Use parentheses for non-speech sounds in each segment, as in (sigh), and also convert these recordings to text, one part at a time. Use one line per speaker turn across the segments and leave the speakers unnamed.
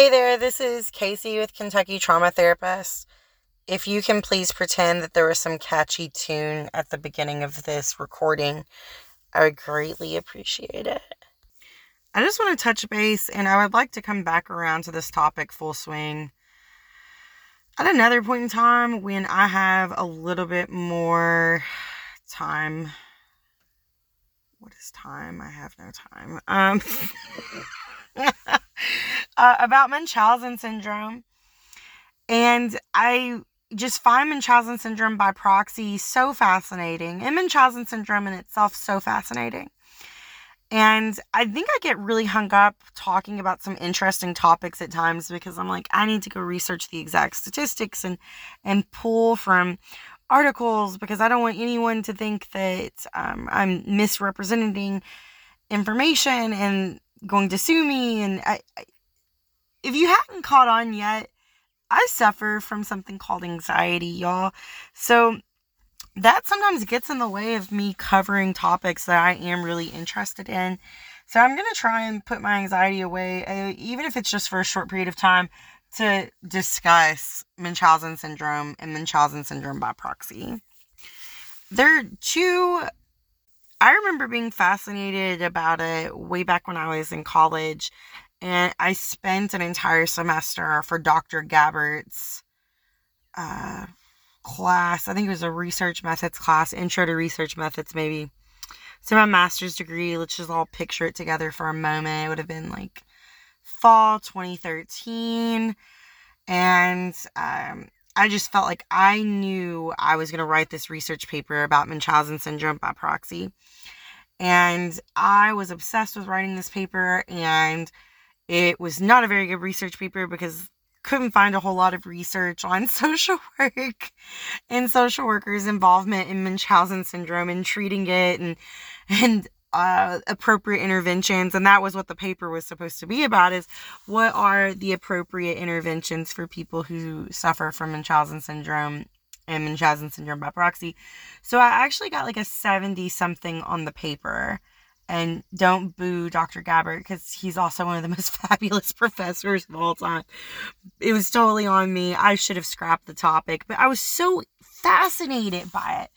Hey there, this is Casey with Kentucky Trauma Therapist. If you can please pretend that there was some catchy tune at the beginning of this recording, I would greatly appreciate it. I just want to touch base and I would like to come back around to this topic full swing at another point in time when I have a little bit more time. What is time? I have no time. Um (laughs) uh, about Munchausen syndrome. And I just find Munchausen syndrome by proxy so fascinating, and Munchausen syndrome in itself so fascinating. And I think I get really hung up talking about some interesting topics at times because I'm like, I need to go research the exact statistics and and pull from articles because I don't want anyone to think that um, I'm misrepresenting information and going to sue me. And I, I, if you haven't caught on yet, I suffer from something called anxiety, y'all. So that sometimes gets in the way of me covering topics that I am really interested in. So I'm going to try and put my anxiety away, uh, even if it's just for a short period of time, to discuss Munchausen syndrome and Munchausen syndrome by proxy. There are two I remember being fascinated about it way back when I was in college. And I spent an entire semester for Dr. Gabbert's uh, class. I think it was a research methods class, intro to research methods, maybe. So, my master's degree, let's just all picture it together for a moment. It would have been like fall 2013. And um, I just felt like I knew I was going to write this research paper about Munchausen syndrome by proxy. And I was obsessed with writing this paper and it was not a very good research paper because couldn't find a whole lot of research on (laughs) social work and social workers involvement in Munchausen syndrome and treating it and and uh, appropriate interventions and that was what the paper was supposed to be about is what are the appropriate interventions for people who suffer from Munchausen syndrome and Munchausen syndrome by proxy. So I actually got like a 70 something on the paper. And don't boo Dr. Gabbert because he's also one of the (laughs) most fabulous professors of all time. It was totally on me. I should have scrapped the topic, but I was so fascinated by it.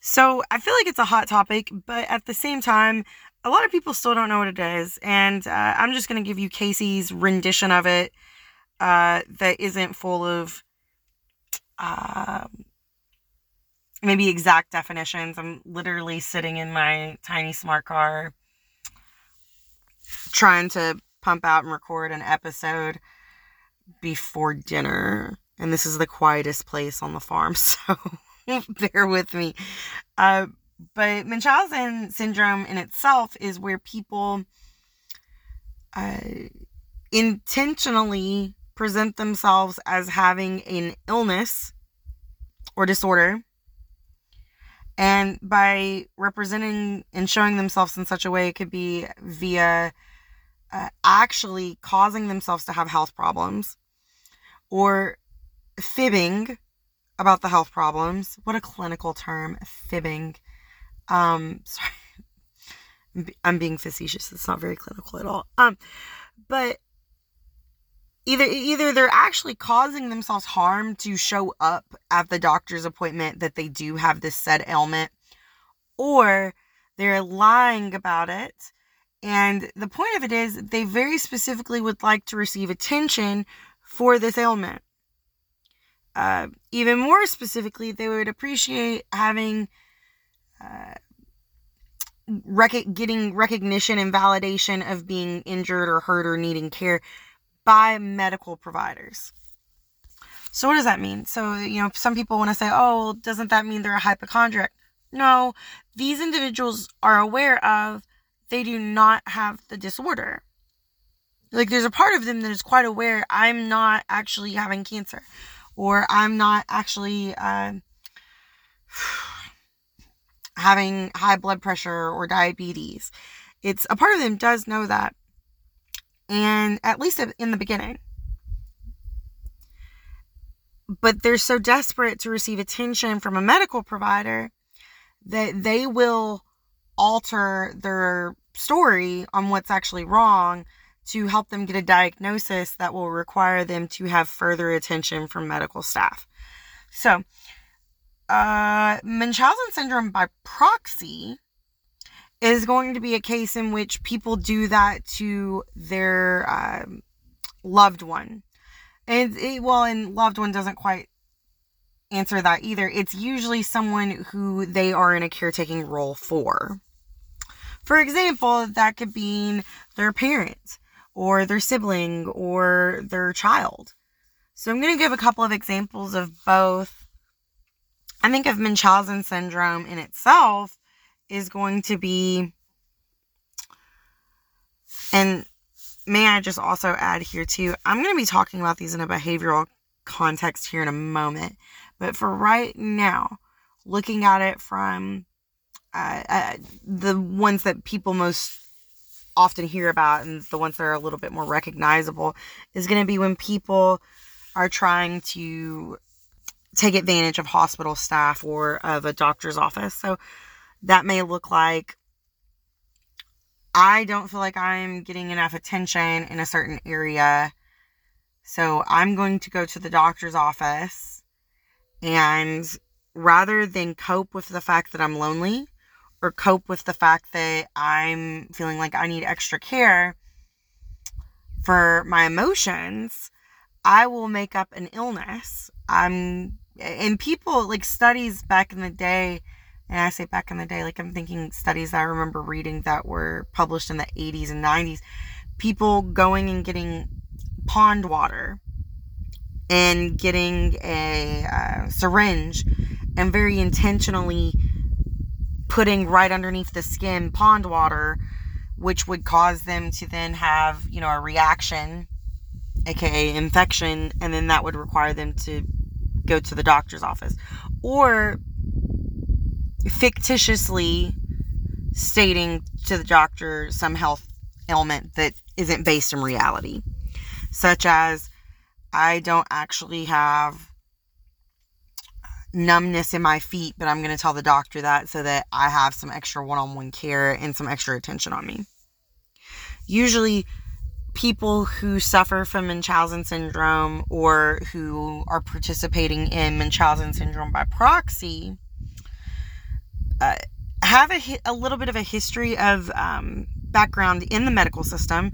So I feel like it's a hot topic, but at the same time, a lot of people still don't know what it is. And uh, I'm just going to give you Casey's rendition of it uh, that isn't full of uh, maybe exact definitions. I'm literally sitting in my tiny smart car trying to pump out and record an episode before dinner. And this is the quietest place on the farm, (laughs) so bear with me. Uh, but Munchausen syndrome in itself is where people uh, intentionally present themselves as having an illness or disorder. And by representing and showing themselves in such a way, it could be via uh, actually causing themselves to have health problems or fibbing about the health problems. What a clinical term, fibbing. Um, (laughs) sorry, I'm being facetious. It's not very clinical at all. Um, but either either they're actually causing themselves harm to show up at the doctor's appointment that they do have this said ailment, or they're lying about it. And the point of it is, they very specifically would like to receive attention for this ailment. Uh, even more specifically, they would appreciate having uh, rec- getting recognition and validation of being injured or hurt or needing care by medical providers. So, what does that mean? So, you know, some people want to say, oh, well, doesn't that mean they're a hypochondriac? No, these individuals are aware of they do not have the disorder. Like, there's a part of them that is quite aware I'm not actually having cancer or I'm not actually uh, (sighs) having high blood pressure or diabetes. It's a part of them does know that. And at least in the beginning. But they're so desperate to receive attention from a medical provider that they will alter their story on what's actually wrong to help them get a diagnosis that will require them to have further attention from medical staff. So, uh, Munchausen syndrome by proxy is going to be a case in which people do that to their uh, loved one. And it, well, and loved one doesn't quite answer that either. It's usually someone who they are in a caretaking role for. For example, that could be their parent or their sibling or their child. So I'm going to give a couple of examples of both. I think of Munchausen syndrome in itself is going to be, and may I just also add here too, I'm going to be talking about these in a behavioral context here in a moment. But for right now, looking at it from uh, uh, the ones that people most often hear about and the ones that are a little bit more recognizable is going to be when people are trying to take advantage of hospital staff or of a doctor's office. So that may look like I don't feel like I'm getting enough attention in a certain area. So I'm going to go to the doctor's office and rather than cope with the fact that I'm lonely, or cope with the fact that I'm feeling like I need extra care for my emotions, I will make up an illness. I'm and people like studies back in the day, and I say back in the day, like I'm thinking studies I remember reading that were published in the 80s and 90s. People going and getting pond water and getting a uh, syringe and very intentionally putting right underneath the skin pond water, which would cause them to then have, you know, a reaction, aka infection, and then that would require them to go to the doctor's office. Or fictitiously stating to the doctor some health ailment that isn't based in reality, such as I don't actually have numbness in my feet, but I'm going to tell the doctor that so that I have some extra one on one care and some extra attention on me. Usually, people who suffer from Munchausen syndrome or who are participating in Munchausen syndrome by proxy uh, have a, a little bit of a history of um, background in the medical system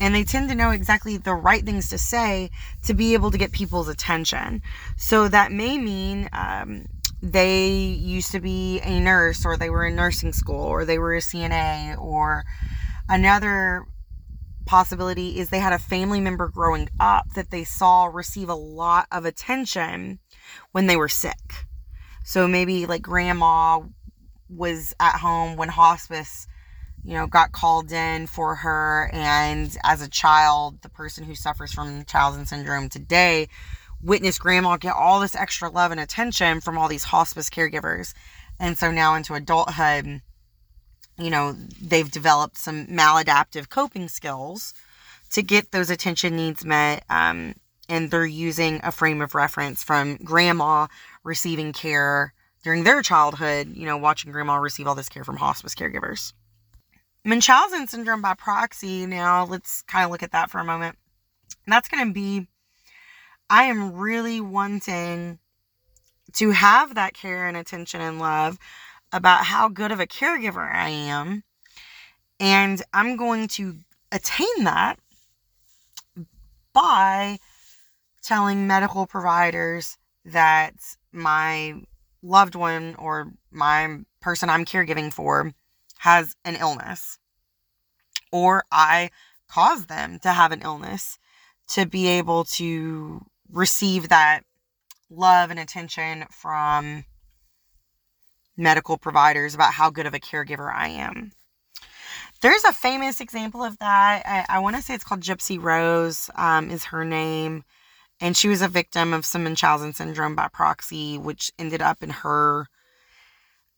and they tend to know exactly the right things to say to be able to get people's attention. So that may mean um, they used to be a nurse, or they were in nursing school, or they were a CNA, or another possibility is they had a family member growing up that they saw receive a lot of attention when they were sick. So maybe like grandma was at home when hospice you know, got called in for her. And as a child, the person who suffers from Munchausen syndrome today witnessed grandma get all this extra love and attention from all these hospice caregivers. And so now into adulthood, you know, they've developed some maladaptive coping skills to get those attention needs met. Um, and they're using a frame of reference from grandma receiving care during their childhood, you know, watching grandma receive all this care from hospice caregivers. Munchausen syndrome by proxy, now let's kind of look at that for a moment. That's going to be, I am really wanting to have that care and attention and love about how good of a caregiver I am. And I'm going to attain that by telling medical providers that my loved one or my person I'm caregiving for has an illness or I cause them to have an illness to be able to receive that love and attention from medical providers about how good of a caregiver I am. There's a famous example of that. I, I want to say it's called Gypsy Rose, um, is her name. And she was a victim of some Munchausen syndrome by proxy, which ended up in her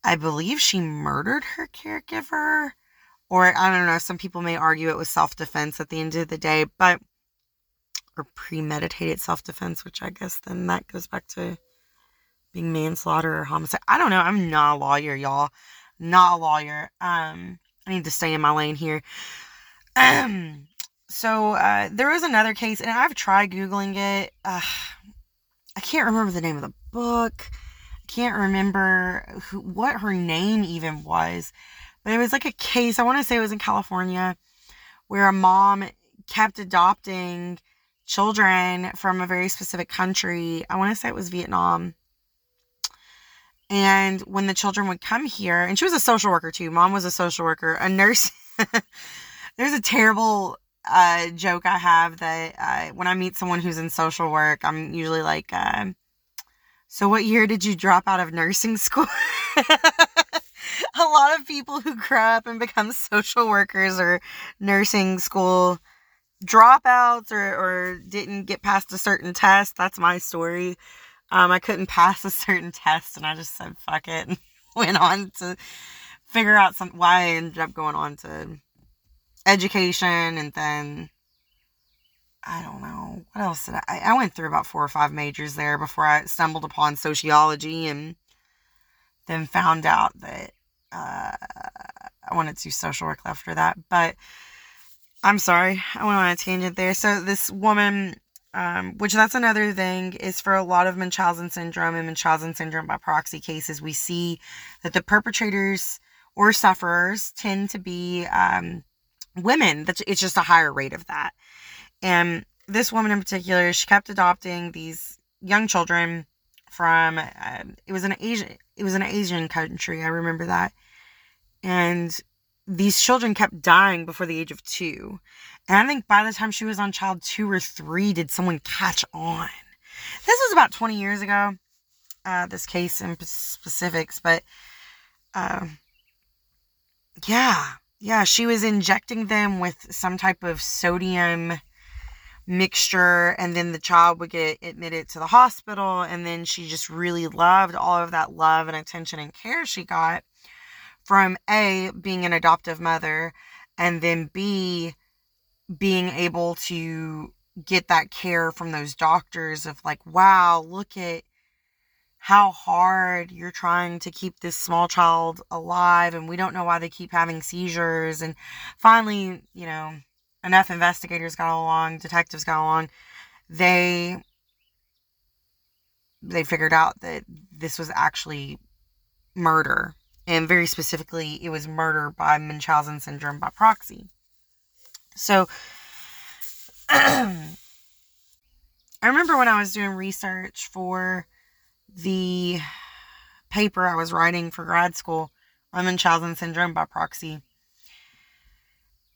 I believe she murdered her caregiver. Or I don't know, some people may argue it was self defense at the end of the day, but or premeditated self defense, which I guess then that goes back to being manslaughter or homicide. I don't know. I'm not a lawyer, y'all. Not a lawyer. Um, I need to stay in my lane here. Um, (clears throat) so uh, there was another case, and I've tried Googling it. Uh, I can't remember the name of the book. I can't remember who, what her name even was. But it was like a case, I want to say it was in California, where a mom kept adopting children from a very specific country. I want to say it was Vietnam. And when the children would come here, and she was a social worker too, mom was a social worker, a nurse. (laughs) There's a terrible uh, joke I have that uh, when I meet someone who's in social work, I'm usually like, uh, So, what year did you drop out of nursing school? (laughs) a lot of people who grow up and become social workers or nursing school dropouts or, or didn't get past a certain test. That's my story. Um, I couldn't pass a certain test and I just said, fuck it, (laughs) and went on to figure out some why I ended up going on to education and then I don't know what else did I I went through about four or five majors there before I stumbled upon sociology and then found out that uh, I wanted to do social work after that. But I'm sorry I went on a tangent there. So this woman um, which that's another thing is for a lot of Munchausen syndrome and Munchausen syndrome by proxy cases we see that the perpetrators or sufferers tend to be um, women that's it's just a higher rate of that. And this woman in particular she kept adopting these young children from uh, it was an asian it was an asian country i remember that. And these children kept dying before the age of two. And i think by the time she was on child two or three did someone catch on? This was about 20 years ago uh, this case in specifics but uh, yeah yeah, she was injecting them with some type of sodium mixture and then the child would get admitted to the hospital and then she just really loved all of that love and attention and care she got from A being an adoptive mother and then B being able to get that care from those doctors of like wow look at how hard you're trying to keep this small child alive and we don't know why they keep having seizures. And finally you know enough investigators got along detectives got along. They they figured out that this was actually murder and very specifically it was murder by munchausen syndrome by proxy. So (clears throat) i remember when i was doing research for the paper I was writing for grad school on Munchausen syndrome by proxy,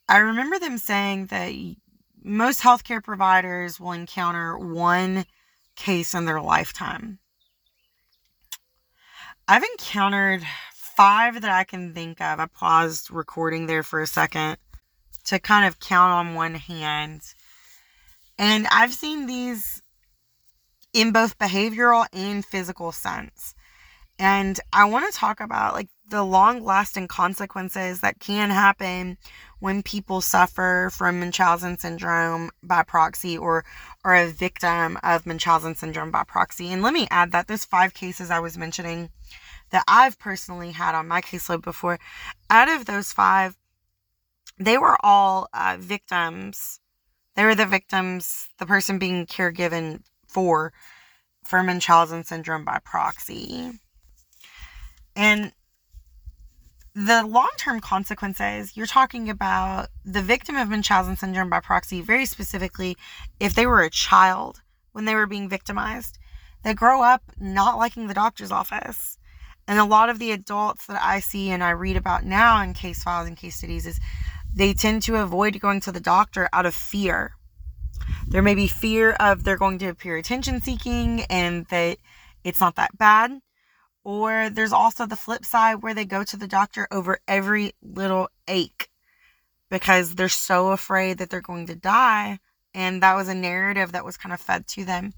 I remember them saying that most healthcare providers will encounter one case in their lifetime. I've encountered five that I can think of. I paused recording there for a second to kind of count on one hand. And I've seen these in both behavioral and physical sense. And I want to talk about like the long lasting consequences that can happen when people suffer from Munchausen syndrome by proxy or are a victim of Munchausen syndrome by proxy. And let me add that those five cases I was mentioning that I've personally had on my caseload before, out of those five, they were all uh, victims. They were the victims, the person being caregiven for Munchausen syndrome by proxy. And the long term consequences, you're talking about the victim of Munchausen syndrome by proxy, very specifically, if they were a child when they were being victimized, they grow up not liking the doctor's office. And a lot of the adults that I see and I read about now in case files and case studies is they tend to avoid going to the doctor out of fear there may be fear of they're going to appear attention seeking and that it's not that bad. Or there's also the flip side where they go to the doctor over every little ache because they're so afraid that they're going to die. And that was a narrative that was kind of fed to them.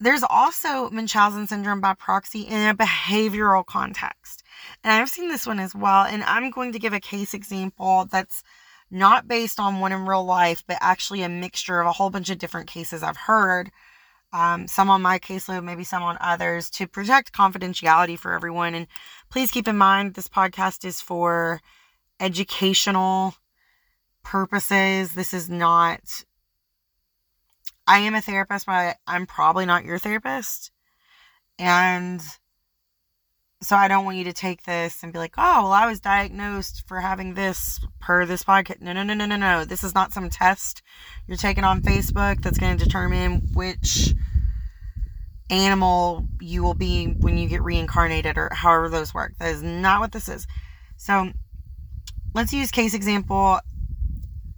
There's also Munchausen syndrome by proxy in a behavioral context. And I've seen this one as well. And I'm going to give a case example that's not based on one in real life, but actually a mixture of a whole bunch of different cases I've heard. Um, some on my caseload, maybe some on others, to protect confidentiality for everyone. And please keep in mind this podcast is for educational purposes, this is not. I am a therapist, but I'm probably not your therapist. And so I don't want you to take this and be like, oh, well, I was diagnosed for having this per this podcast. No, no, no, no, no, no. This is not some test you're taking on Facebook that's going to determine which animal you will be when you get reincarnated or however those work. That is not what this is. So let's use case example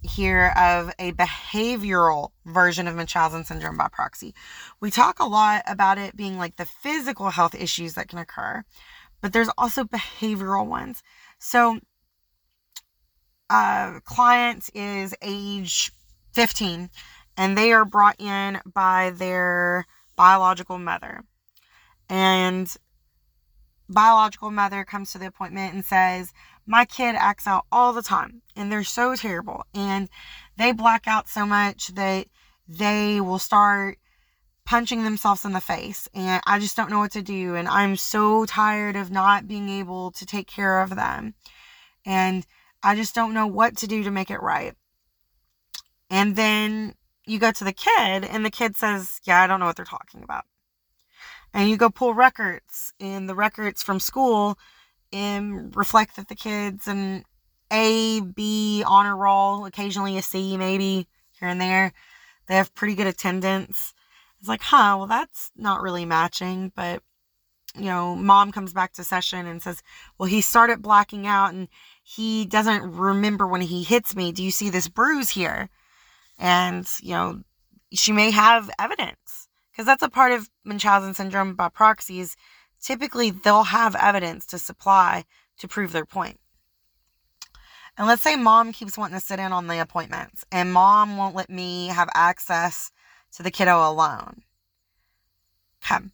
here of a behavioral version of Munchausen syndrome by proxy. We talk a lot about it being like the physical health issues that can occur, but there's also behavioral ones. So, uh, a client is age 15 and they are brought in by their biological mother. And biological mother comes to the appointment and says, My kid acts out all the time and they're so terrible. And they black out so much that they will start punching themselves in the face. And I just don't know what to do. And I'm so tired of not being able to take care of them. And I just don't know what to do to make it right. And then you go to the kid, and the kid says, Yeah, I don't know what they're talking about and you go pull records and the records from school and reflect that the kids an A, B honor roll, occasionally a C maybe here and there. They have pretty good attendance. It's like, huh, well that's not really matching, but you know, mom comes back to session and says, Well, he started blacking out and he doesn't remember when he hits me. Do you see this bruise here? And, you know, she may have evidence because that's a part of Munchausen syndrome by proxies. Typically, they'll have evidence to supply to prove their point. And let's say mom keeps wanting to sit in on the appointments, and mom won't let me have access to the kiddo alone. Okay.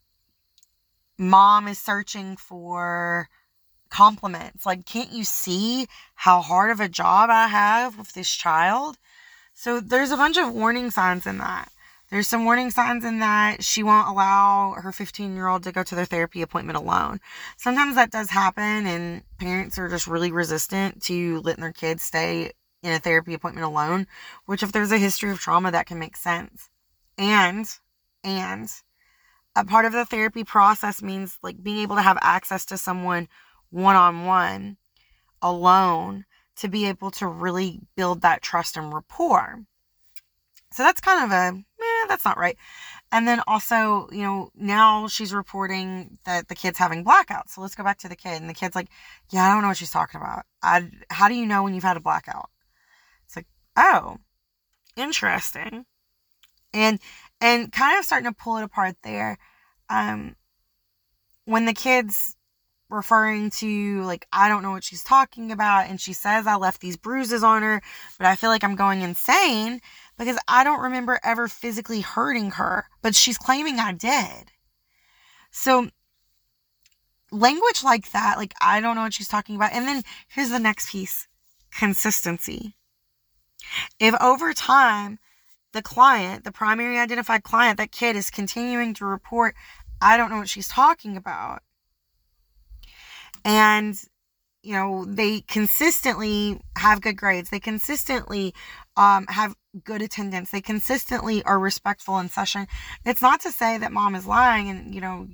Mom is searching for compliments. Like, can't you see how hard of a job I have with this child? So, there's a bunch of warning signs in that. There's some warning signs in that she won't allow her 15 year old to go to their therapy appointment alone. Sometimes that does happen, and parents are just really resistant to letting their kids stay in a therapy appointment alone, which, if there's a history of trauma, that can make sense. And, and, a part of the therapy process means like being able to have access to someone one on one alone to be able to really build that trust and rapport. So that's kind of a that's not right. And then also, you know, now she's reporting that the kid's having blackouts. So let's go back to the kid. And the kid's like, yeah, I don't know what she's talking about. I, how do you know when you've had a blackout? It's like, oh, interesting. And, and kind of starting to pull it apart there. Um, when the kid's referring to like I don't know what she's talking about and she says I left these bruises on her, but I feel like I'm going insane because I don't remember ever physically hurting her, but she's claiming I did. So, language like that, like I don't know what she's talking about. And then here's the next piece consistency. If over time, the client, the primary identified client, that kid is continuing to report, I don't know what she's talking about. And you know, they consistently have good grades. They consistently um, have good attendance. They consistently are respectful in session. It's not to say that mom is lying and, you know,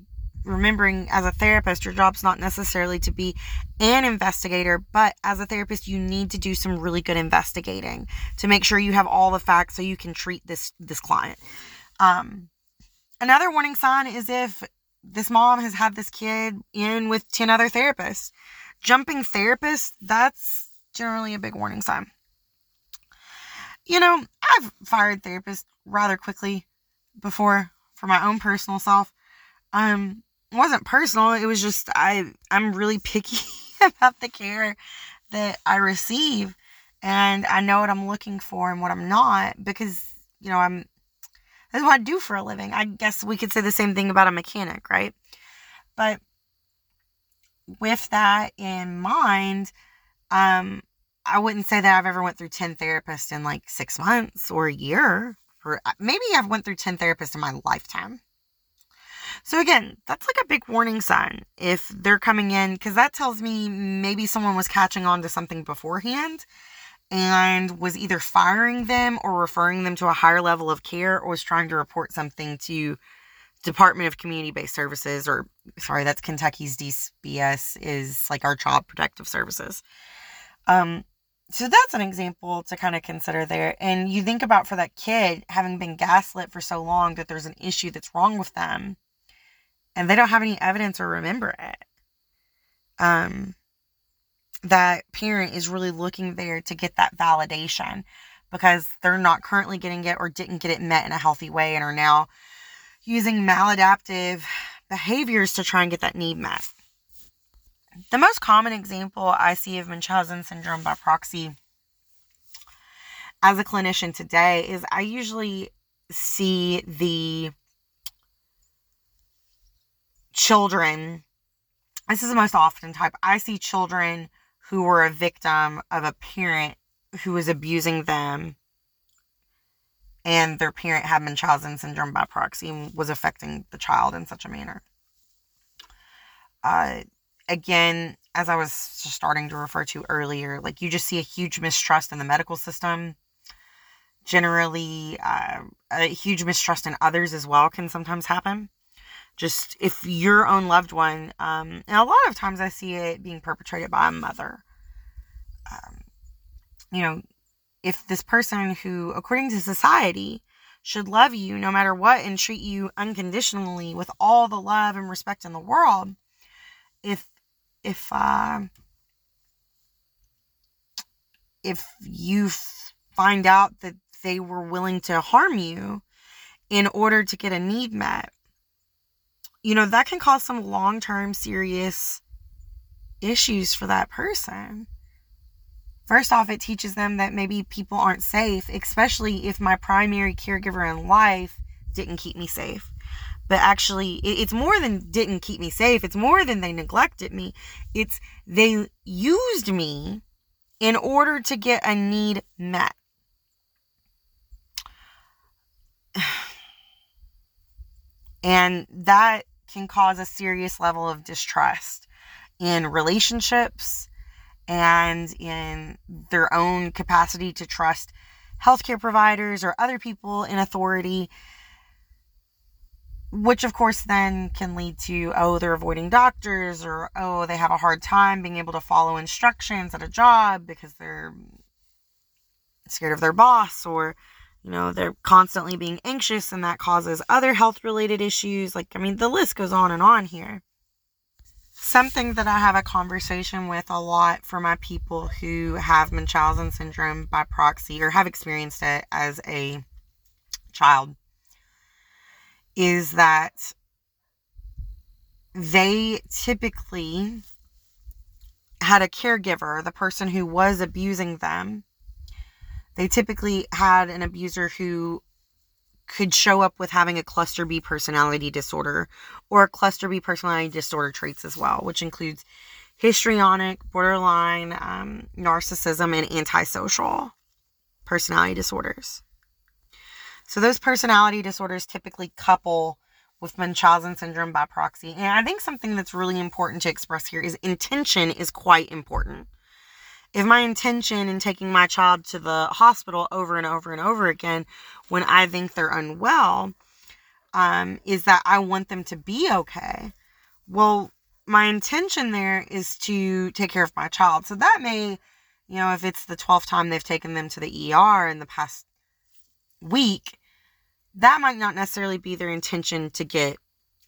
remembering as a therapist, your job's not necessarily to be an investigator, but as a therapist, you need to do some really good investigating to make sure you have all the facts so you can treat this this client. Um, another warning sign is if this mom has had this kid in with 10 other therapists jumping therapists, that's generally a big warning sign. You know, I've fired therapists rather quickly before for my own personal self. Um, wasn't personal, it was just I I'm really picky (laughs) about the care that I receive and I know what I'm looking for and what I'm not because, you know, I'm that's what I do for a living. I guess we could say the same thing about a mechanic, right? But with that in mind, um, I wouldn't say that I've ever went through 10 therapists in like six months or a year. Or uh, maybe I've went through 10 therapists in my lifetime. So again, that's like a big warning sign if they're coming in because that tells me maybe someone was catching on to something beforehand and was either firing them or referring them to a higher level of care or was trying to report something to Department of Community Based Services or sorry, that's Kentucky's DCBS is like our child protective services. Um so that's an example to kind of consider there. And you think about for that kid having been gaslit for so long that there's an issue that's wrong with them and they don't have any evidence or remember it. Um that parent is really looking there to get that validation because they're not currently getting it or didn't get it met in a healthy way and are now using maladaptive behaviors to try and get that need met. The most common example I see of Munchausen syndrome by proxy as a clinician today is I usually see the children. This is the most often type. I see children who were a victim of a parent who was abusing them and their parent had Munchausen syndrome by proxy and was affecting the child in such a manner. Uh, again, as I was starting to refer to earlier, like you just see a huge mistrust in the medical system. Generally, uh, a huge mistrust in others as well can sometimes happen just if your own loved one, um, and a lot of times I see it being perpetrated by a mother. Um, you know, if this person who, according to society, should love you no matter what and treat you unconditionally with all the love and respect in the world, if if uh, if you find out that they were willing to harm you in order to get a need met you know, that can cause some long term serious issues for that person. First off, it teaches them that maybe people aren't safe, especially if my primary caregiver in life didn't keep me safe. But actually, it's more than didn't keep me safe. It's more than they neglected me. It's they used me in order to get a need met. (sighs) And that can cause a serious level of distrust in relationships and in their own capacity to trust healthcare providers or other people in authority which of course then can lead to oh they're avoiding doctors or oh they have a hard time being able to follow instructions at a job because they're scared of their boss or you know, they're constantly being anxious and that causes other health related issues. Like, I mean, the list goes on and on here. Something that I have a conversation with a lot for my people who have Munchausen syndrome by proxy or have experienced it as a child is that they typically had a caregiver, the person who was abusing them, they typically had an abuser who could show up with having a cluster B personality disorder or cluster B personality disorder traits as well, which includes histrionic, borderline, um, narcissism, and antisocial personality disorders. So, those personality disorders typically couple with Munchausen syndrome by proxy. And I think something that's really important to express here is intention is quite important if my intention in taking my child to the hospital over and over and over again when I think they're unwell um, is that I want them to be okay, well, my intention there is to take care of my child. So that may, you know, if it's the 12th time they've taken them to the ER in the past week, that might not necessarily be their intention to get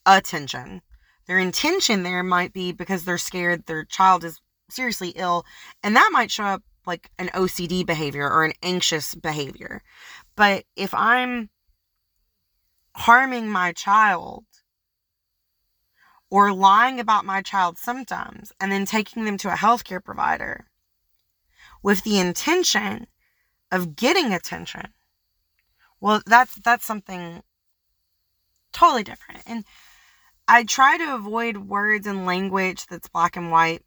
attention. Their intention there might be because they're scared their child is seriously ill and that might show up like an OCD behavior or an anxious behavior. But if I'm harming my child or lying about my child's symptoms and then taking them to a healthcare provider with the intention of getting attention, well, that's that's something totally different. And I try to avoid words and language that's black and white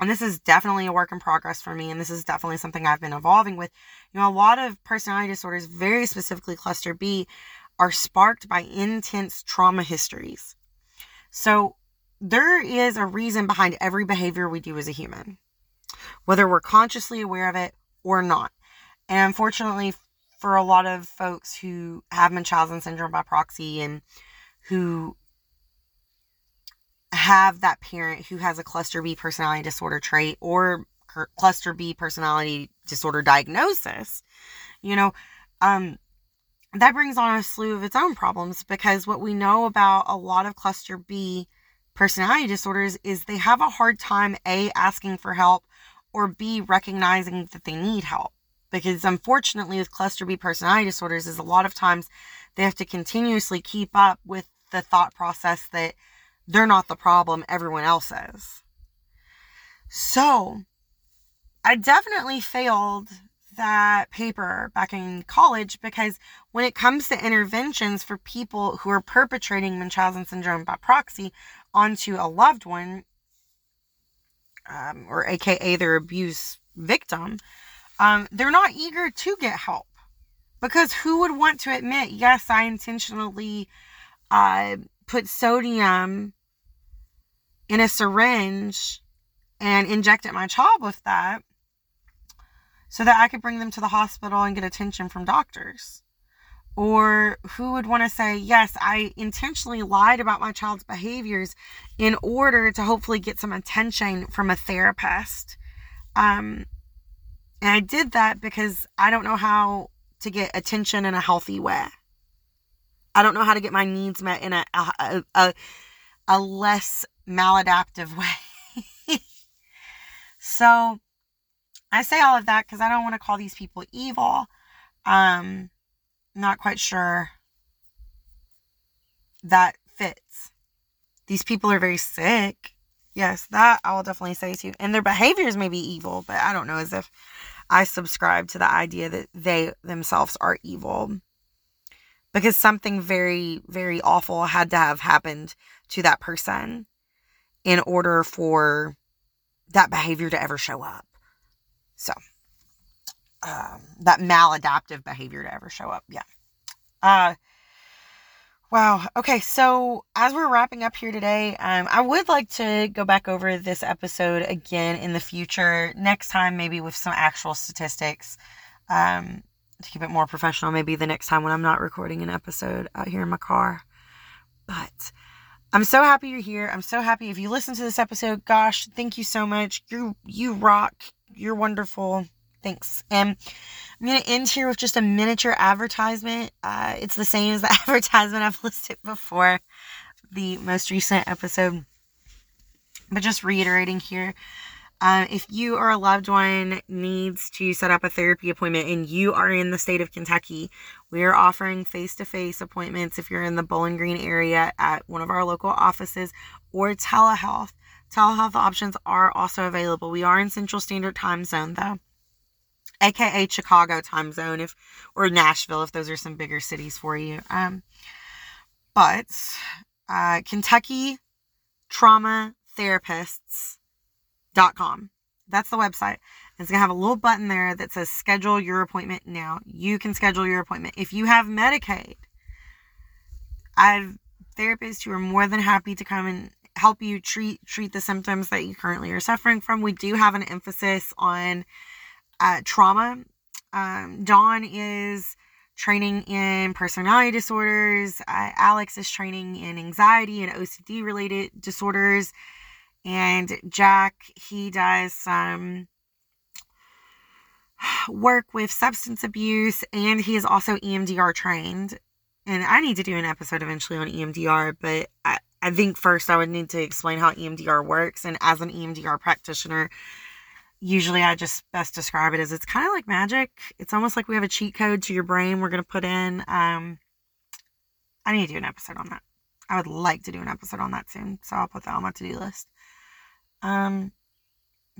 and this is definitely a work in progress for me and this is definitely something i've been evolving with you know a lot of personality disorders very specifically cluster b are sparked by intense trauma histories so there is a reason behind every behavior we do as a human whether we're consciously aware of it or not. And unfortunately, for a lot of folks who have Munchausen syndrome by proxy and who have that parent who has a cluster B personality disorder trait or cluster B personality disorder diagnosis, you know, um, that brings on a slew of its own problems because what we know about a lot of cluster B personality disorders is they have a hard time A, asking for help, or B, recognizing that they need help. Because unfortunately, with cluster B personality disorders, is a lot of times they have to continuously keep up with the thought process that they're not the problem, everyone else is. So, I definitely failed that paper back in college because when it comes to interventions for people who are perpetrating Munchausen syndrome by proxy onto a loved one, um, or AKA their abuse victim, um, they're not eager to get help. Because who would want to admit, yes, I intentionally uh, put sodium in a syringe and injected my child with that so that I could bring them to the hospital and get attention from doctors? Or who would want to say, yes, I intentionally lied about my child's behaviors in order to hopefully get some attention from a therapist? Um, and I did that because I don't know how to get attention in a healthy way. I don't know how to get my needs met in a, a, a, a less maladaptive (laughs) way. so I say all of that because I don't want to call these people evil. Um, not quite sure that fits. These people are very sick. Yes, that I will definitely say to you. And their behaviors may be evil, but I don't know as if I subscribe to the idea that they themselves are evil. Because something very, very awful had to have happened to that person in order for that behavior to ever show up. So, um, that maladaptive behavior to ever show up. Yeah. Uh, wow. Okay. So, as we're wrapping up here today, um, I would like to go back over this episode again in the future. Next time, maybe with some actual statistics. Um, to keep it more professional, maybe the next time when I'm not recording an episode out here in my car. But I'm so happy you're here. I'm so happy if you listen to this episode. Gosh, thank you so much. You you rock. You're wonderful. Thanks. And I'm gonna end here with just a miniature advertisement. Uh, it's the same as the (laughs) advertisement I've listed before, the most recent episode. But just reiterating here, uh, if you or a loved one needs to set up a therapy appointment and you are in the state of Kentucky, we are offering face to face appointments if you're in the Bowling Green area at one of our local offices or telehealth. Telehealth options are also available. We are in Central Standard Time Zone though, aka Chicago time zone, if or Nashville, if those are some bigger cities for you. Um, but uh, Kentucky trauma therapists com. That's the website. It's going to have a little button there that says schedule your appointment now. You can schedule your appointment. If you have Medicaid, I have therapists who are more than happy to come and help you treat treat the symptoms that you currently are suffering from. We do have an emphasis on uh, trauma. Um, Dawn is training in personality disorders. Uh, Alex is training in anxiety and OCD related disorders. And Jack, he does some (sighs) work with substance abuse and he is also EMDR trained. And I need to do an episode eventually on EMDR, but I, I think first I would need to explain how EMDR works. And as an EMDR practitioner, usually I just best describe it as it's kind of like magic. It's almost like we have a cheat code to your brain we're going to put in. Um, I need to do an episode on that. I would like to do an episode on that soon. So I'll put that on my to do list. Um,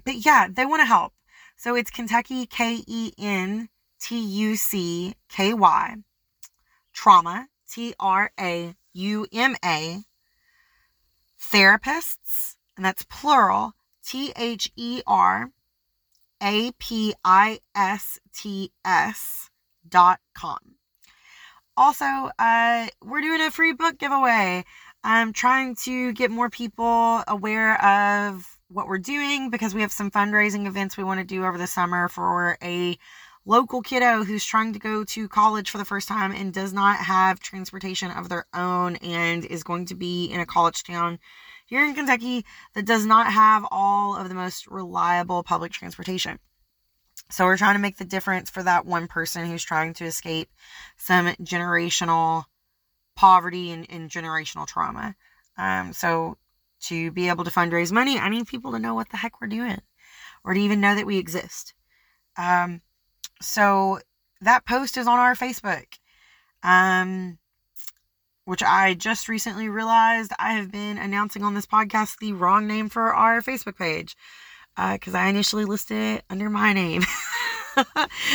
but yeah, they want to help. So it's Kentucky, K E N T U C K Y, trauma, T R A U M A, therapists, and that's plural, T H E R A P I S T S dot com. Also, uh, we're doing a free book giveaway. I'm trying to get more people aware of what we're doing because we have some fundraising events we want to do over the summer for a local kiddo who's trying to go to college for the first time and does not have transportation of their own and is going to be in a college town here in Kentucky that does not have all of the most reliable public transportation. So we're trying to make the difference for that one person who's trying to escape some generational poverty and, and generational trauma. Um, so to be able to fundraise money, I need people to know what the heck we're doing or to even know that we exist. Um, so that post is on our Facebook. Um, which I just recently realized I have been announcing on this podcast the wrong name for our Facebook page because uh, I initially listed it under my name. (laughs)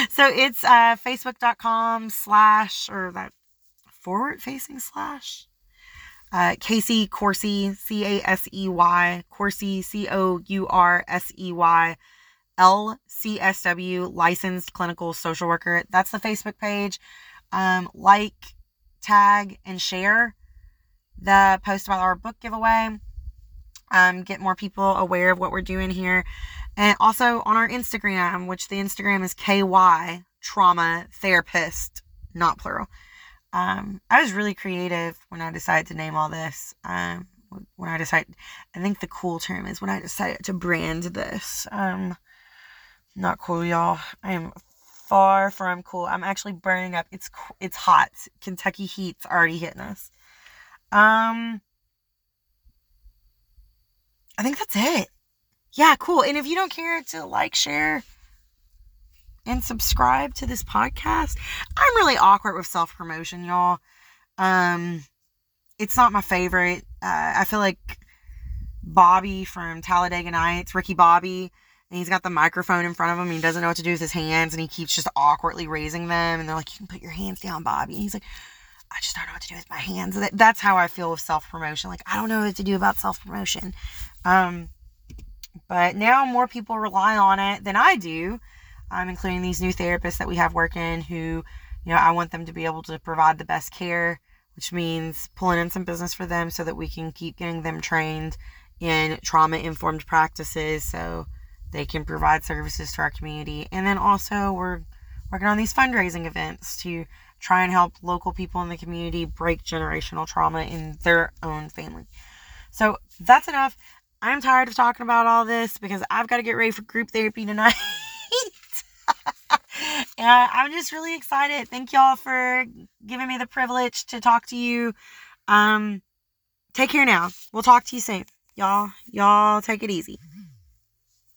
so it's uh, facebook.com slash or that forward facing slash uh, Casey Coursey, C A S E Y, Coursey, C O U R S E Y, licensed clinical social worker. That's the Facebook page. Um, like, tag, and share the post about our book giveaway. Um, get more people aware of what we're doing here. And also on our Instagram, which the Instagram is KY Trauma Therapist, not plural. Um, I was really creative when I decided to name all this. Um, when I decided, I think the cool term is when I decided to brand this. Um, not cool, y'all. I am far from cool. I'm actually burning up. It's it's hot. Kentucky heat's already hitting us. Um, I think that's it. Yeah, cool. And if you don't care to like, share, and subscribe to this podcast, I'm really awkward with self promotion, y'all. Um, it's not my favorite. Uh, I feel like Bobby from Talladega Nights, Ricky Bobby and he's got the microphone in front of him. he doesn't know what to do with his hands, and he keeps just awkwardly raising them. And they're like, "You can put your hands down, Bobby." And he's like, "I just don't know what to do with my hands." That, that's how I feel with self promotion. Like I don't know what to do about self promotion. Um, but now more people rely on it than I do. I'm um, including these new therapists that we have working who, you know, I want them to be able to provide the best care, which means pulling in some business for them so that we can keep getting them trained in trauma informed practices. So they can provide services to our community. And then also, we're working on these fundraising events to try and help local people in the community break generational trauma in their own family. So that's enough. I'm tired of talking about all this because I've got to get ready for group therapy tonight. (laughs) and I'm just really excited. Thank y'all for giving me the privilege to talk to you. Um, take care now. We'll talk to you soon. Y'all, y'all take it easy.